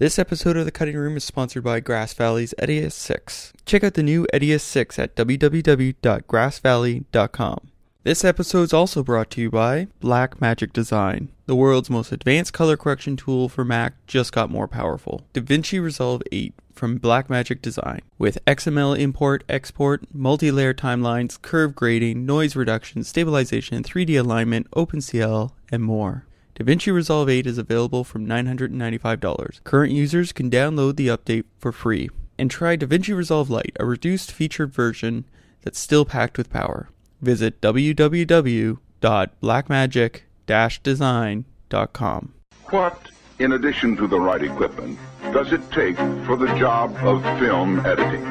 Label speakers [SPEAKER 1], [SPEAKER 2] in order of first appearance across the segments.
[SPEAKER 1] This episode of The Cutting Room is sponsored by Grass Valley's Edius 6. Check out the new Edius 6 at www.grassvalley.com. This episode is also brought to you by Blackmagic Design. The world's most advanced color correction tool for Mac just got more powerful. DaVinci Resolve 8 from Blackmagic Design with XML import, export, multi-layer timelines, curve grading, noise reduction, stabilization, 3D alignment, OpenCL, and more. DaVinci Resolve 8 is available from $995. Current users can download the update for free and try DaVinci Resolve Lite, a reduced featured version that's still packed with power. Visit www.blackmagic-design.com.
[SPEAKER 2] What, in addition to the right equipment, does it take for the job of film editing?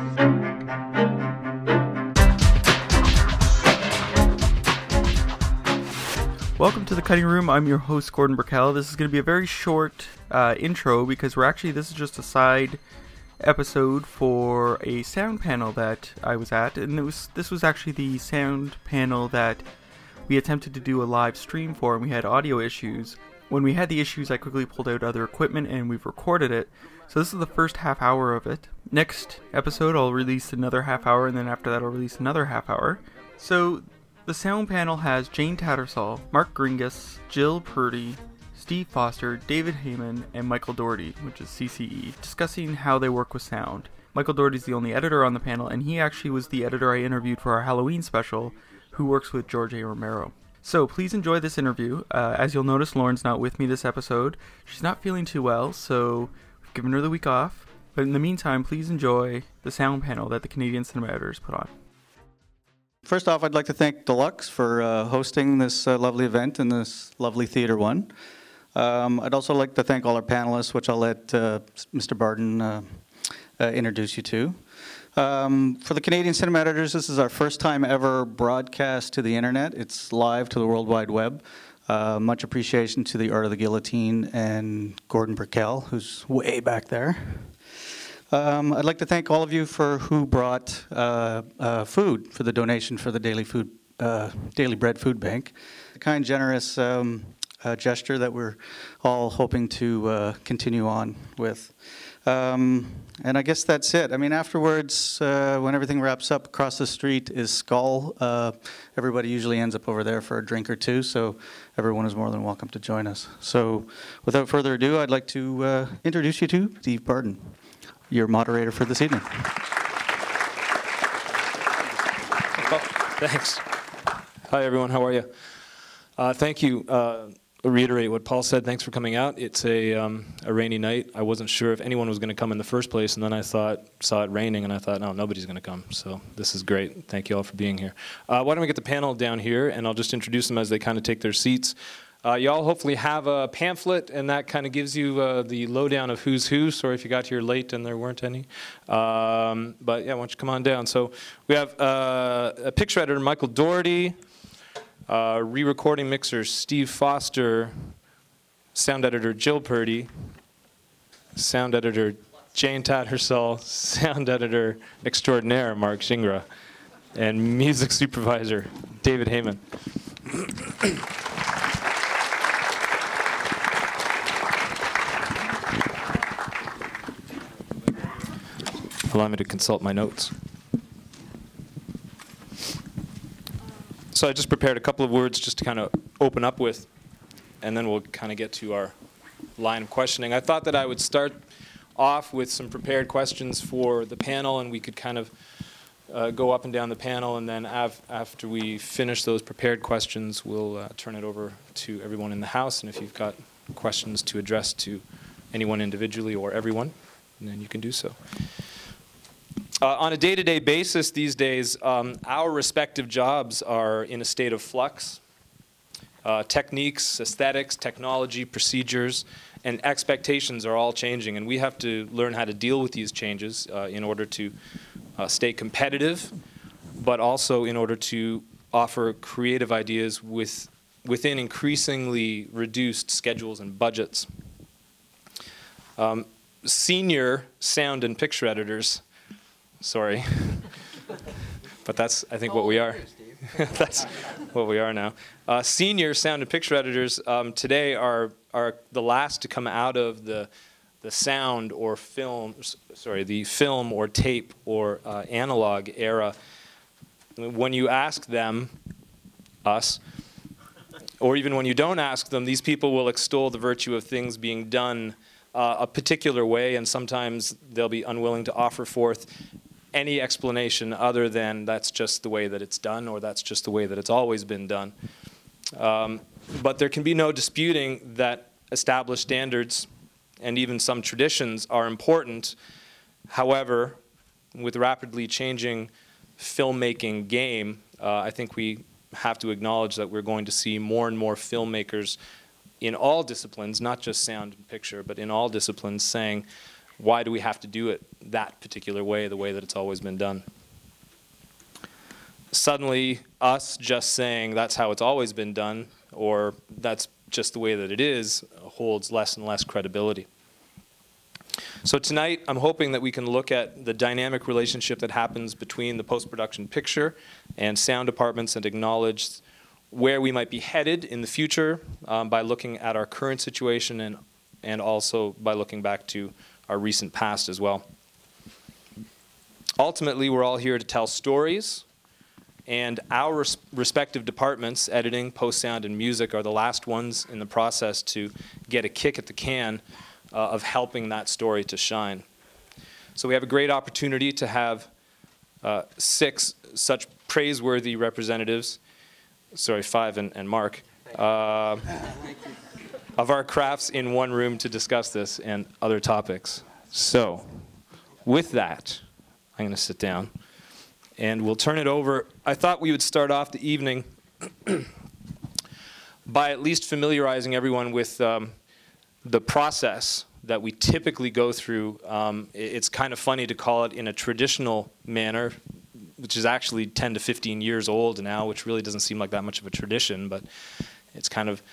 [SPEAKER 1] Welcome to the cutting room. I'm your host Gordon Burkell. This is going to be a very short uh, intro because we're actually this is just a side episode for a sound panel that I was at, and it was this was actually the sound panel that we attempted to do a live stream for, and we had audio issues. When we had the issues, I quickly pulled out other equipment and we've recorded it. So this is the first half hour of it. Next episode, I'll release another half hour, and then after that, I'll release another half hour. So the sound panel has Jane Tattersall, Mark Gingras, Jill Purdy, Steve Foster, David Hayman, and Michael Doherty, which is CCE, discussing how they work with sound. Michael Doherty is the only editor on the panel, and he actually was the editor I interviewed for our Halloween special, who works with George A. Romero. So please enjoy this interview. Uh, as you'll notice, Lauren's not with me this episode. She's not feeling too well, so we've given her the week off. But in the meantime, please enjoy the sound panel that the Canadian Cinema Editors put on.
[SPEAKER 3] First off, I'd like to thank Deluxe for uh, hosting this uh, lovely event in this lovely Theatre One. Um, I'd also like to thank all our panelists, which I'll let uh, Mr. Barden uh, uh, introduce you to. Um, for the Canadian Cinema Editors, this is our first time ever broadcast to the internet. It's live to the World Wide Web. Uh, much appreciation to the Art of the Guillotine and Gordon Burkell, who's way back there. Um, I'd like to thank all of you for who brought uh, uh, food for the donation for the Daily Food uh, Daily Bread Food Bank. A kind, generous um, uh, gesture that we're all hoping to uh, continue on with. Um, and I guess that's it. I mean, afterwards, uh, when everything wraps up, across the street is Skull. everybody usually ends up over there for a drink or two, so everyone is more than welcome to join us. So, without further ado, I'd like to introduce you to Steve Barden your moderator for this evening.
[SPEAKER 4] Well, thanks. Hi, everyone. How are you? Uh, thank you. Uh, reiterate what Paul said. Thanks for coming out. It's a, um, a rainy night. I wasn't sure if anyone was going to come in the first place, and then I thought saw it raining, and I thought, no, nobody's going to come. So this is great. Thank you all for being here. Uh, why don't we get the panel down here, and I'll just introduce them as they kind of take their seats. Uh, you all hopefully have a pamphlet, and that kind of gives you uh, the lowdown of who's who. Sorry if you got here late and there weren't any. Um, but yeah, why don't you come on down? So we have uh, a picture editor, Michael Doherty, uh, re recording mixer, Steve Foster, sound editor, Jill Purdy, sound editor, Jane Tattersall, sound editor extraordinaire, Mark Gingras, and music supervisor, David Hayman. Allow me to consult my notes. So I just prepared a couple of words just to kind of open up with, and then we'll kind of get to our line of questioning. I thought that I would start off with some prepared questions for the panel, and we could kind of uh, go up and down the panel, and then after we finish those prepared questions, we'll uh, turn it over to everyone in the house. And if you've got questions to address to anyone individually or everyone, then you can do so. Uh, on a day to day basis these days, um, our respective jobs are in a state of flux. Uh, techniques, aesthetics, technology, procedures, and expectations are all changing, and we have to learn how to deal with these changes uh, in order to uh, stay competitive, but also in order to offer creative ideas with, within increasingly reduced schedules and budgets. Um, senior sound and picture editors Sorry. but that's, I think, what we are. that's what we are now. Uh, senior sound and picture editors um, today are, are the last to come out of the the sound or film, sorry, the film or tape or uh, analog era, when you ask them, us, or even when you don't ask them, these people will extol the virtue of things being done uh, a particular way, and sometimes they'll be unwilling to offer forth any explanation other than that's just the way that it's done or that's just the way that it's always been done. Um, but there can be no disputing that established standards and even some traditions are important. However, with rapidly changing filmmaking game, uh, I think we have to acknowledge that we're going to see more and more filmmakers in all disciplines, not just sound and picture, but in all disciplines, saying, why do we have to do it that particular way, the way that it's always been done? Suddenly, us just saying that's how it's always been done, or that's just the way that it is, holds less and less credibility. So tonight, I'm hoping that we can look at the dynamic relationship that happens between the post-production picture and sound departments and acknowledge where we might be headed in the future um, by looking at our current situation and, and also by looking back to our recent past as well. Ultimately, we're all here to tell stories, and our res- respective departments, editing, post sound, and music, are the last ones in the process to get a kick at the can uh, of helping that story to shine. So we have a great opportunity to have uh, six such praiseworthy representatives sorry, five and, and Mark, uh, of our crafts in one room to discuss this and other topics. So, with that, I'm going to sit down and we'll turn it over. I thought we would start off the evening by at least familiarizing everyone with um, the process that we typically go through. Um, it's kind of funny to call it in a traditional manner which is actually 10 to 15 years old now, which really doesn't seem like that much of a tradition, but it's kind of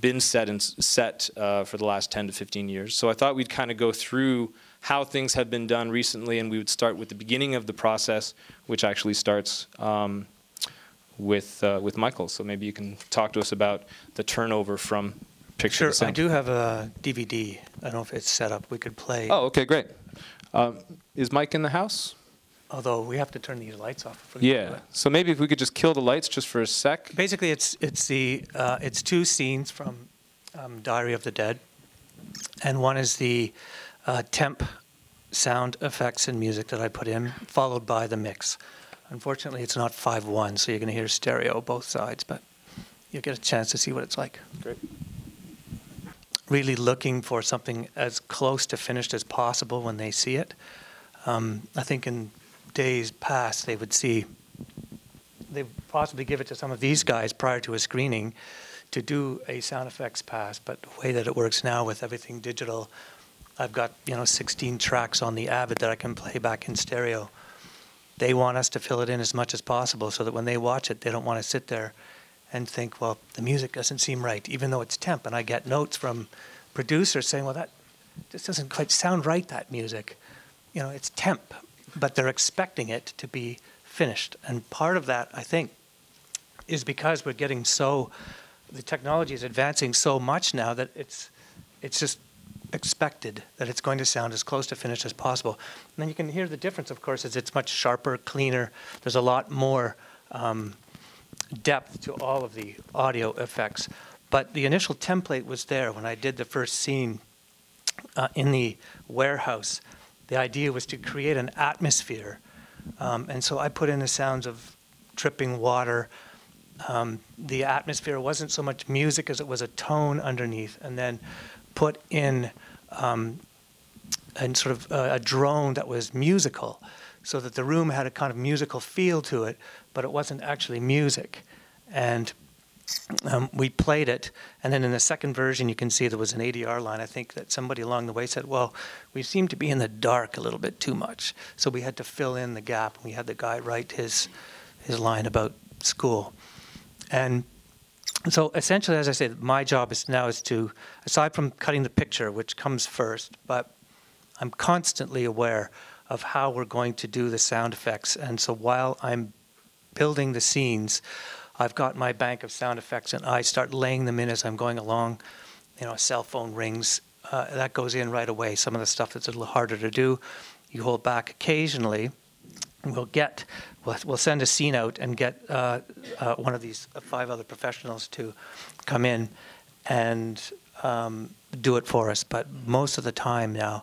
[SPEAKER 4] been set and set uh, for the last 10 to 15 years. So I thought we'd kind of go through how things have been done recently, and we would start with the beginning of the process, which actually starts um, with uh, with Michael. So maybe you can talk to us about the turnover from picture
[SPEAKER 5] sure. I do have a DVD. I don't know if it's set up. We could play.
[SPEAKER 4] Oh, okay, great. Um, is Mike in the house?
[SPEAKER 5] Although we have to turn these lights off.
[SPEAKER 4] Yeah. So maybe if we could just kill the lights just for a sec.
[SPEAKER 5] Basically, it's it's the uh, it's two scenes from um, Diary of the Dead, and one is the uh, temp sound effects and music that I put in, followed by the mix. Unfortunately, it's not five one, so you're going to hear stereo both sides, but you'll get a chance to see what it's like.
[SPEAKER 4] Great.
[SPEAKER 5] Really looking for something as close to finished as possible when they see it. Um, I think in days pass, they would see, they possibly give it to some of these guys prior to a screening to do a sound effects pass. But the way that it works now with everything digital, I've got you know 16 tracks on the Avid that I can play back in stereo. They want us to fill it in as much as possible so that when they watch it, they don't want to sit there and think, well, the music doesn't seem right, even though it's temp. And I get notes from producers saying, well, that just doesn't quite sound right, that music. You know, it's temp but they're expecting it to be finished. And part of that, I think, is because we're getting so, the technology is advancing so much now that it's, it's just expected that it's going to sound as close to finished as possible. And then you can hear the difference, of course, is it's much sharper, cleaner. There's a lot more um, depth to all of the audio effects. But the initial template was there when I did the first scene uh, in the warehouse the idea was to create an atmosphere. Um, and so I put in the sounds of dripping water. Um, the atmosphere wasn't so much music as it was a tone underneath, and then put in um, and sort of a, a drone that was musical, so that the room had a kind of musical feel to it, but it wasn't actually music. And um, we played it, and then in the second version, you can see there was an ADR line. I think that somebody along the way said, "Well, we seem to be in the dark a little bit too much," so we had to fill in the gap. We had the guy write his his line about school, and so essentially, as I said, my job is now is to, aside from cutting the picture, which comes first, but I'm constantly aware of how we're going to do the sound effects, and so while I'm building the scenes. I've got my bank of sound effects and I start laying them in as I'm going along. You know, a cell phone rings, uh, that goes in right away. Some of the stuff that's a little harder to do, you hold back occasionally. We'll get, we'll, send a scene out and get uh, uh, one of these five other professionals to come in and um, do it for us. But most of the time now,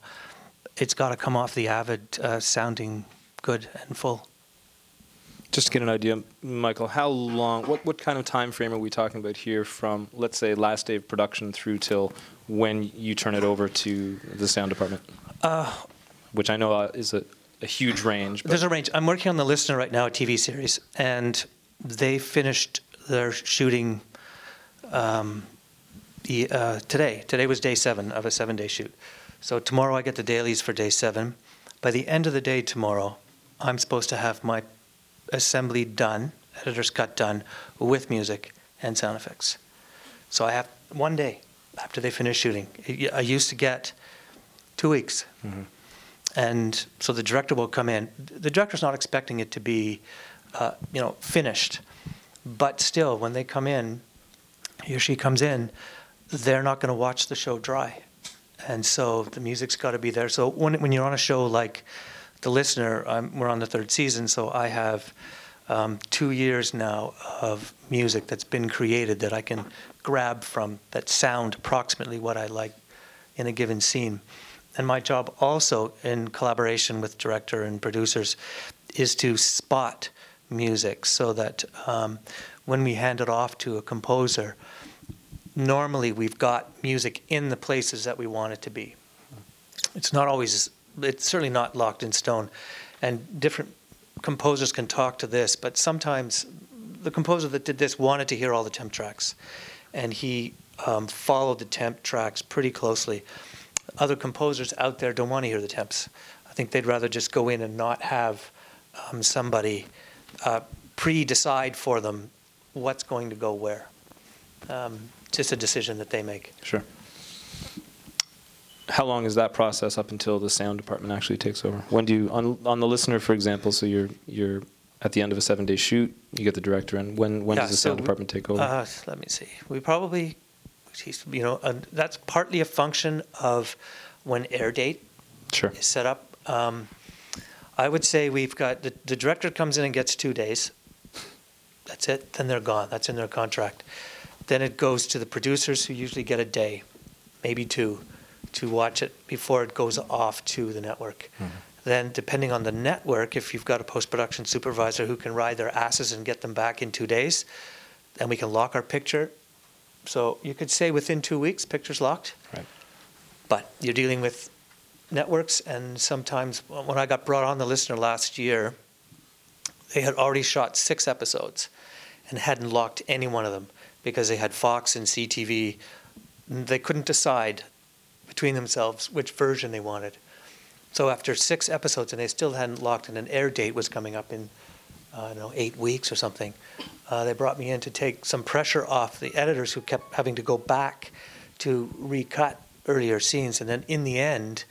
[SPEAKER 5] it's got to come off the Avid uh, sounding good and full.
[SPEAKER 4] Just to get an idea, Michael, how long, what, what kind of time frame are we talking about here from, let's say, last day of production through till when you turn it over to the sound department?
[SPEAKER 5] Uh,
[SPEAKER 4] Which I know uh, is a, a huge range. But
[SPEAKER 5] There's a range. I'm working on the listener right now, a TV series, and they finished their shooting um, the, uh, today. Today was day seven of a seven day shoot. So tomorrow I get the dailies for day seven. By the end of the day tomorrow, I'm supposed to have my assembly done, editor's cut done, with music and sound effects. So I have one day after they finish shooting. I used to get two weeks. And so the director will come in. The director's not expecting it to be, uh, you know, finished. But still, when they come in, he or she comes in, they're not going to watch the show dry. And so the music's got to be there. So when, when you're on a show like The Listener, I'm, we're on the third season, so I have um, two years now of music that's been created that I can grab from that sound approximately what I like in a given scene. And my job also, in collaboration with director and producers, is to spot music so that um, when we hand it off to a composer, normally we've got music in the places that we want it to be. It's not always, it's certainly not locked in stone. And different composers can talk to this, but sometimes the composer that did this wanted to hear all the temp tracks. And he um, followed the temp tracks pretty closely. Other composers out there don't want to hear the temps. I think they'd rather just go in and not have um, somebody uh, pre decide for them what's going to go where. Um, just a decision that they make.
[SPEAKER 4] Sure. How long is that process up until the sound department actually takes over? When do you, on, on the listener, for example, so you're, you're at the end of a seven day shoot, you get the director in. When, when
[SPEAKER 5] Yeah,
[SPEAKER 4] does the
[SPEAKER 5] so
[SPEAKER 4] sound
[SPEAKER 5] we-
[SPEAKER 4] department take over?
[SPEAKER 5] Uh, let me see. We probably, geez, you know, uh, that's partly a function of when air date
[SPEAKER 4] sure.
[SPEAKER 5] is set up. Um, I would say we've got the, the director comes in and gets two days. That's it. Then they're gone. That's in their contract. Then it goes to the producers who usually get a day, maybe two, to watch it before it goes off to the network. Mm-hmm. Then, depending on the network, if you've got a post production supervisor who can ride their asses and get them back in two days, then we can lock our picture. So you could say within two weeks, picture's locked.
[SPEAKER 4] Right.
[SPEAKER 5] But you're dealing with networks, and sometimes when I got brought on the listener last year, they had already shot six episodes and hadn't locked any one of them because they had Fox and CTV. They couldn't decide between themselves which version they wanted. So after six episodes, and they still hadn't locked, and an air date was coming up in, uh, I don't know, eight weeks or something, uh, they brought me in to take some pressure off the editors who kept having to go back to recut earlier scenes. And then in the end,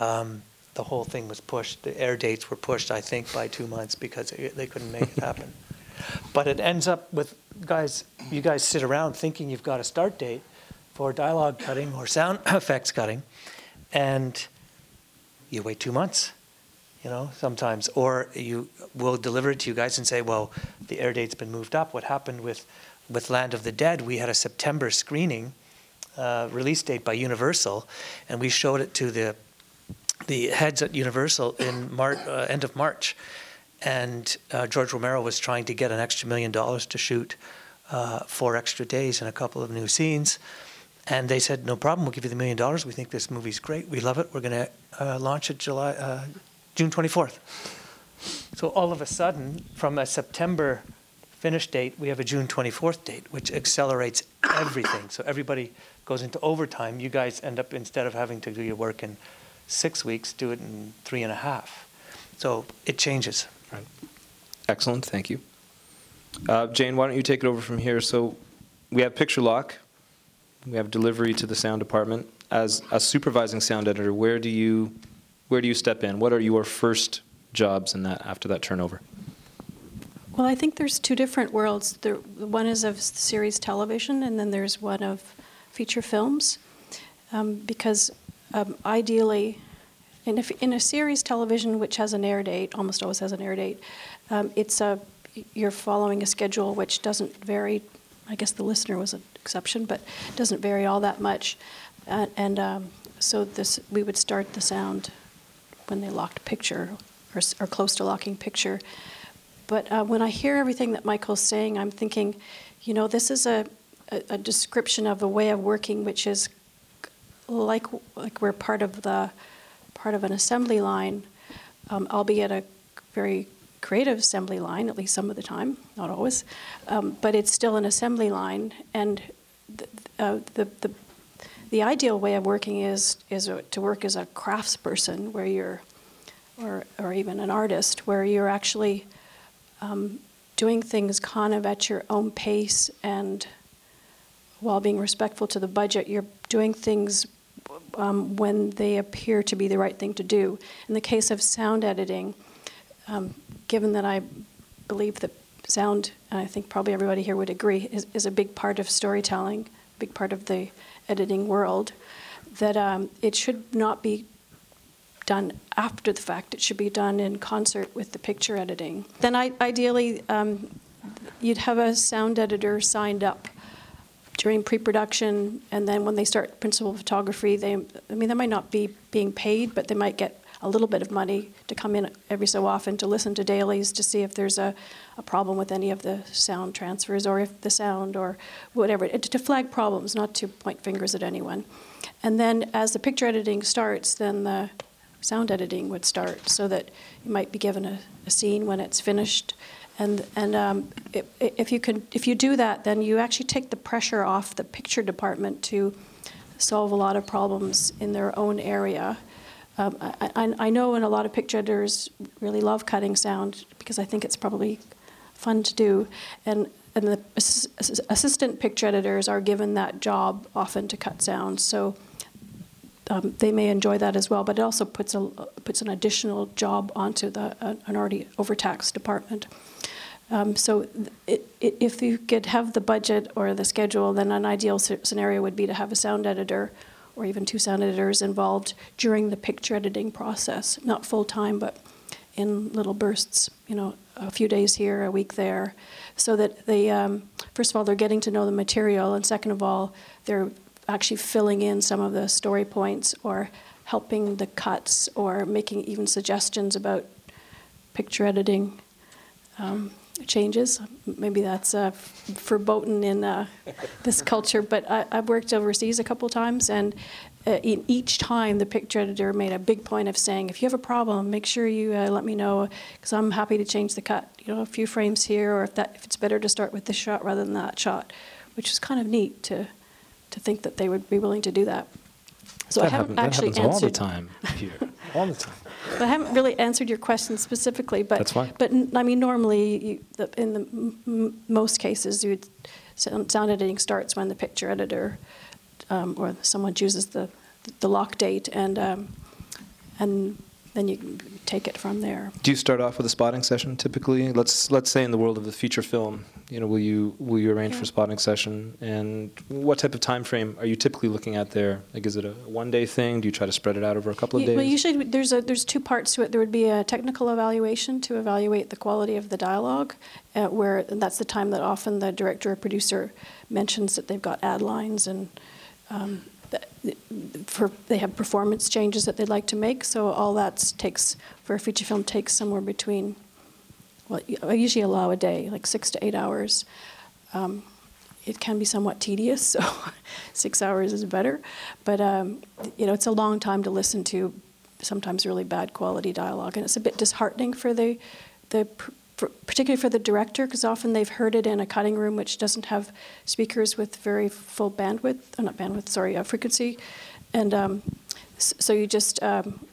[SPEAKER 5] um, the whole thing was pushed. The air dates were pushed, I think, by two months because they they couldn't make it happen. But it ends up with guys, you guys sit around thinking you've got a start date for dialogue cutting or sound effects cutting, and you wait two months, you know, sometimes. Or you will deliver it to you guys and say, well, the air date's been moved up. What happened with, with Land of the Dead? We had a September screening uh, release date by Universal, and we showed it to the the heads at Universal in Mar- uh, end of March, and uh, George Romero was trying to get an extra million dollars to shoot uh, four extra days and a couple of new scenes, and they said no problem, we'll give you the million dollars. We think this movie's great, we love it. We're going to uh, launch it July uh, June 24th. So all of a sudden, from a September finish date, we have a June 24th date, which accelerates everything. So everybody goes into overtime. You guys end up instead of having to do your work in six weeks, do it in three and a half. So it changes. Right.
[SPEAKER 4] Excellent, thank you. Uh, Jane, why don't you take it over from here? So we have picture lock, we have delivery to the sound department. As a supervising sound editor, where do you where do you step in? What are your first jobs in that after that turnover?
[SPEAKER 6] Well, I think there's two different worlds. There, one is of series television, and then there's one of feature films. um, because um, ideally, in a, in a series television which has an air date, almost always has an air date, um, it's a you're following a schedule which doesn't vary. I guess the listener was an exception, but it doesn't vary all that much. Uh, and um, so this we would start the sound when they locked picture or, or close to locking picture. But uh, when I hear everything that Michael's saying, I'm thinking, you know, this is a, a, a description of a way of working which is like like we're part of the part of an assembly line, um, albeit a very creative assembly line, at least some of the time, not always, um, but it's still an assembly line. And the, uh, the, the, the, ideal way of working is, is to work as a craftsperson, where you're, or, or even an artist, where you're actually um, doing things kind of at your own pace and while being respectful to the budget, you're doing things um, when they appear to be the right thing to do. In the case of sound editing, um, given that I believe that sound, and I think probably everybody here would agree, is, is a big part of storytelling, a big part of the editing world, that um, it should not be done after the fact. It should be done in concert with the picture editing. Then I, ideally, um, you'd have a sound editor signed up during pre-production, and then when they start principal photography, they, I mean, they might not be being paid, but they might get a little bit of money to come in every so often to listen to dailies to see if there's a, a problem with any of the sound transfers or if the sound or whatever, to flag problems, not to point fingers at anyone. And then as the picture editing starts, then the sound editing would start so that you might be given a, a scene when it's finished and and um, if, if you can if you do that, then you actually take the pressure off the picture department to solve a lot of problems in their own area. Um, I, I, know, and a lot of picture editors really love cutting sound because I think it's probably fun to do, and and the assistant picture editors are given that job often to cut sound, so. Um, they may enjoy that as well, but it also puts a puts an additional job onto the uh, an already overtaxed department. Um, so it, it, if you could have the budget or the schedule, then an ideal scenario would be to have a sound editor or even two sound editors involved during the picture editing process, not full time, but in little bursts, you know, a few days here, a week there, so that they, um, first of all, they're getting to know the material, and second of all, they're actually filling in some of the story points or helping the cuts or making even suggestions about picture editing. Um, changes. Maybe that's uh, verboten in uh, this culture, but I, have worked overseas a couple times, and uh, in each time the picture editor made a big point of saying, if you have a problem, make sure you uh, let me know, because I'm happy to change the cut. You know, a few frames here, or if that if it's better to start with this shot rather than that shot, which is kind of neat to to think that they would be willing to do that.
[SPEAKER 4] So that I haven't happen, actually that happens answered all the time, here, all the time.
[SPEAKER 6] But I haven't really answered your question specifically. But
[SPEAKER 4] that's fine.
[SPEAKER 6] But I mean, normally, you, the, in the m- most cases, you sound editing starts when the picture editor um, or someone chooses the the lock date, and um, and then you take it from there.
[SPEAKER 4] Do you start off with a spotting session typically? Let's let's say in the world of the feature film, you know, will you will you arrange yeah. for a spotting session, and what type of time frame are you typically looking at there? Like, is it a one day thing? Do you try to spread it out over a couple of days?
[SPEAKER 6] Well, usually there's a there's two parts to it. There would be a technical evaluation to evaluate the quality of the dialogue, uh, where that's the time that often the director or producer mentions that they've got ad lines and. Um, for they have performance changes that they'd like to make. So all that takes for a feature film takes somewhere between well, I usually allow a day, like six to eight hours. Um, it can be somewhat tedious, so six hours is better. But um, you know, it's a long time to listen to sometimes really bad quality dialogue, and it's a bit disheartening for the the for, particularly for the director, because often they've heard it in a cutting room which doesn't have speakers with very full bandwidth, uh, not bandwidth, sorry, uh, frequency, and um, so you just, um,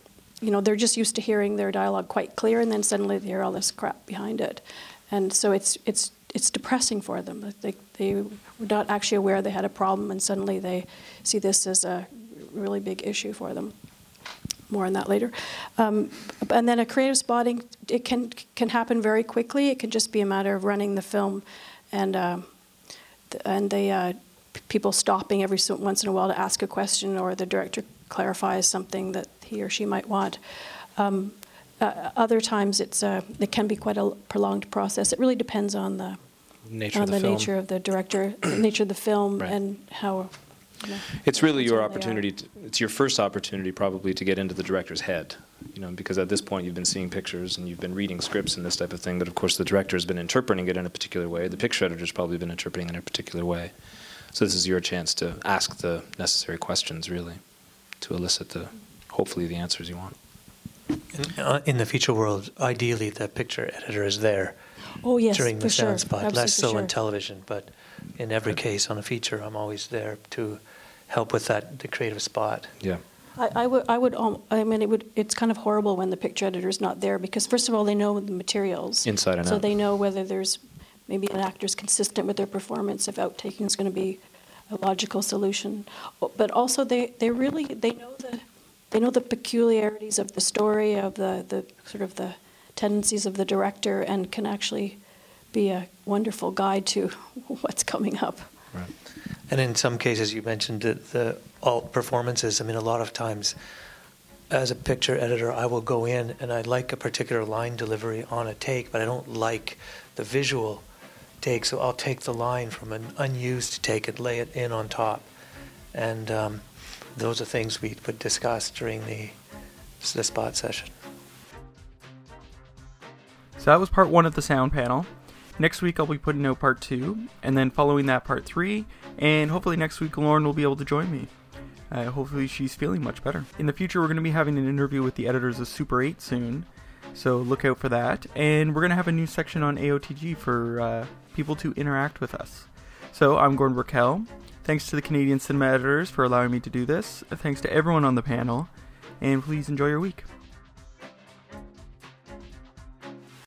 [SPEAKER 6] you know, they're just used to hearing their dialogue quite clear, and then suddenly they hear all this crap behind it, and so it's it's it's depressing for them. They they were not actually aware they had a problem, and suddenly they see this as a really big issue for them more on that later. Um, and then a creative spotting, it can can happen very quickly. It can just be a matter of running the film, and uh, and they uh, people stopping every so once in a while to ask a question or the director clarifies something that he or she might want. Um, uh, other times it's a, it can be quite a prolonged process. It really depends on the
[SPEAKER 4] Nature
[SPEAKER 6] on
[SPEAKER 4] of the,
[SPEAKER 6] the,
[SPEAKER 4] film.
[SPEAKER 6] nature of the director, the nature of the film,
[SPEAKER 4] Right.
[SPEAKER 6] and how. You know,
[SPEAKER 4] It's really your
[SPEAKER 6] how they are.
[SPEAKER 4] opportunity. To, it's your first opportunity, probably, to get into the director's head. You know, because at this point you've been seeing pictures and you've been reading scripts and this type of thing. But of course, the director has been interpreting it in a particular way. The picture editor's probably been interpreting it in a particular way. So this is your chance to ask the necessary questions, really, to elicit the hopefully the answers you want.
[SPEAKER 5] In, uh, in the feature world, ideally, the picture editor is there
[SPEAKER 6] Oh yes,
[SPEAKER 5] during
[SPEAKER 6] for
[SPEAKER 5] the
[SPEAKER 6] sure.
[SPEAKER 5] sound spot.
[SPEAKER 6] Absolutely
[SPEAKER 5] Less so
[SPEAKER 6] sure.
[SPEAKER 5] in television, but in every case on a feature, I'm always there to help with that the creative spot.
[SPEAKER 4] Yeah.
[SPEAKER 6] I, I would, I would, al- I mean, it would, it's kind of horrible when the picture editor's not there because first of all, they know the materials.
[SPEAKER 4] Inside and
[SPEAKER 6] So
[SPEAKER 4] out.
[SPEAKER 6] they know whether there's, maybe an actor's consistent with their performance, if outtaking is going to be a logical solution. But also, they, they really, they know the, they know the peculiarities of the story, of the, the sort of the tendencies of the director and can actually be a wonderful guide to what's coming up.
[SPEAKER 4] Right.
[SPEAKER 5] And in some cases, you mentioned the, the alt performances. I mean, a lot of times, as a picture editor, I will go in and I like a particular line delivery on a take, but I don't like the visual take. So I'll take the line from an unused take and lay it in on top. And um, those are things we would discuss during the, the spot session.
[SPEAKER 1] So that was part one of the sound panel. Next week I'll be putting out part two, and then following that part three, and hopefully next week Lauren will be able to join me. Uh, hopefully she's feeling much better. In the future we're going to be having an interview with the editors of Super 8 soon, so look out for that. And we're going to have a new section on AOTG for uh, people to interact with us. So I'm Gordon Burkell. Thanks to the Canadian Cinema Editors for allowing me to do this. Thanks to everyone on the panel, and please enjoy your week.